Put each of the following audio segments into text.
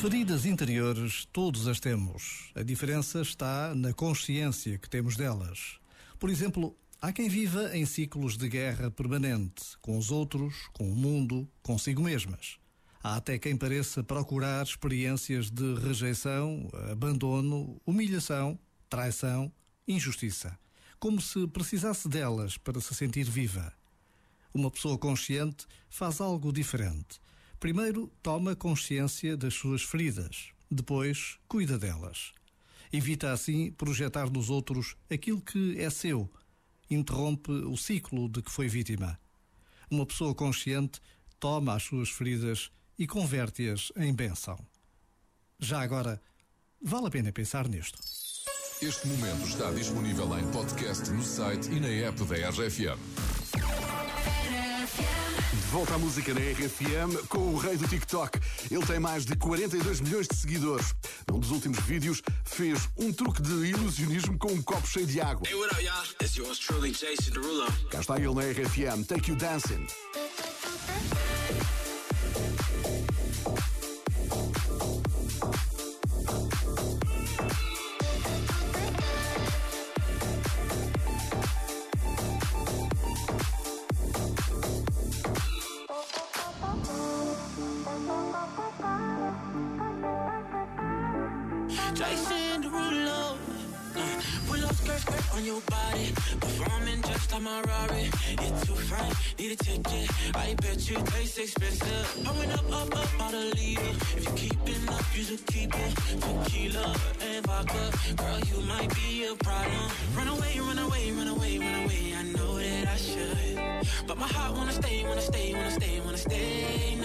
Feridas interiores todos as temos. A diferença está na consciência que temos delas. Por exemplo, há quem viva em ciclos de guerra permanente, com os outros, com o mundo, consigo mesmas. Há até quem pareça procurar experiências de rejeição, abandono, humilhação, traição, injustiça, como se precisasse delas para se sentir viva. Uma pessoa consciente faz algo diferente Primeiro, toma consciência das suas feridas. Depois, cuida delas. Evita assim projetar nos outros aquilo que é seu. Interrompe o ciclo de que foi vítima. Uma pessoa consciente toma as suas feridas e converte-as em bênção. Já agora, vale a pena pensar nisto. Este momento está disponível em podcast no site e na app da RFM. Volta à música na RFM com o rei do TikTok. Ele tem mais de 42 milhões de seguidores. Num dos últimos vídeos, fez um truque de ilusionismo com um copo cheio de água. Hey, what up, y'all? It's yours truly, Jason Derulo. Cá está ele na RFM. Take You Dancing. Jason Derulo. Uh, pull up skirt, skirt on your body. Performing just like my Rari. You're too fine, need a ticket. I bet you taste expensive. Pouring up, up, up, out of leader. If you're keeping up, you should keep it. Tequila and vodka. Girl, you might be a problem. Run away, run away, run away, run away. I know that I should. But my heart wanna stay, wanna stay, wanna stay, wanna stay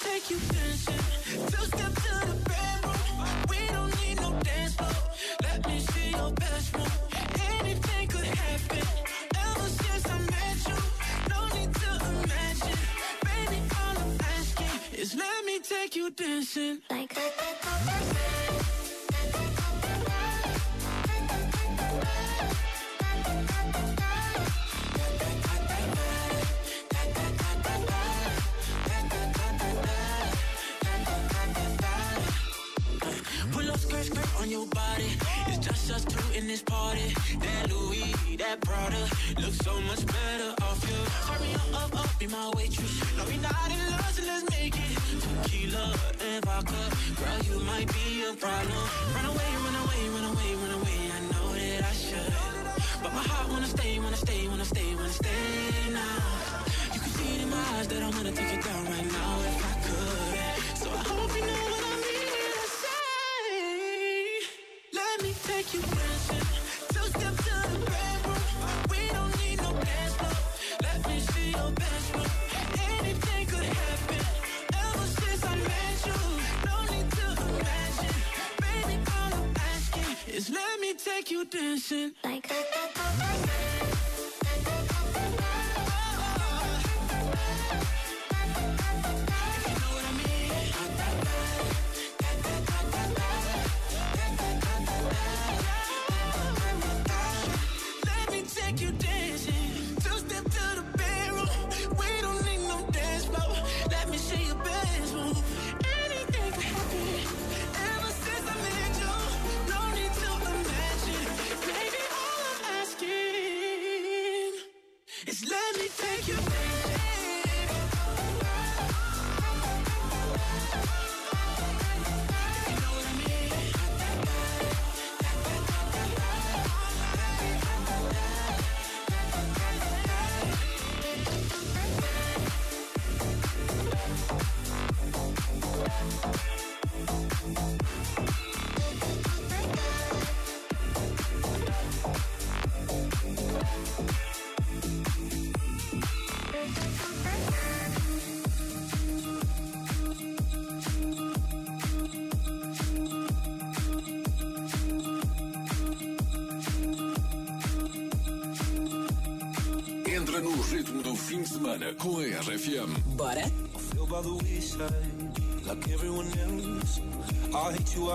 take you dancing. Two step to the bedroom. We don't need no dance floor. Let me see your best move. Anything could happen. Ever since I met you, no need to imagine. Baby, all I'm asking is let me take you dancing. Like on your body. It's just us two in this party. That Louis, that Prada, looks so much better off you. Hurry up, up, up, be my waitress. No, we not in love, so let's make it. Tequila and vodka, girl, you might be a problem. Run away, run away, run away, run away. I know that I should, but my heart wanna stay, wanna stay, wanna stay, wanna stay now. Is let me take you dancing. like com a RFM. Bora? feel by the wayside like everyone else. I hate you.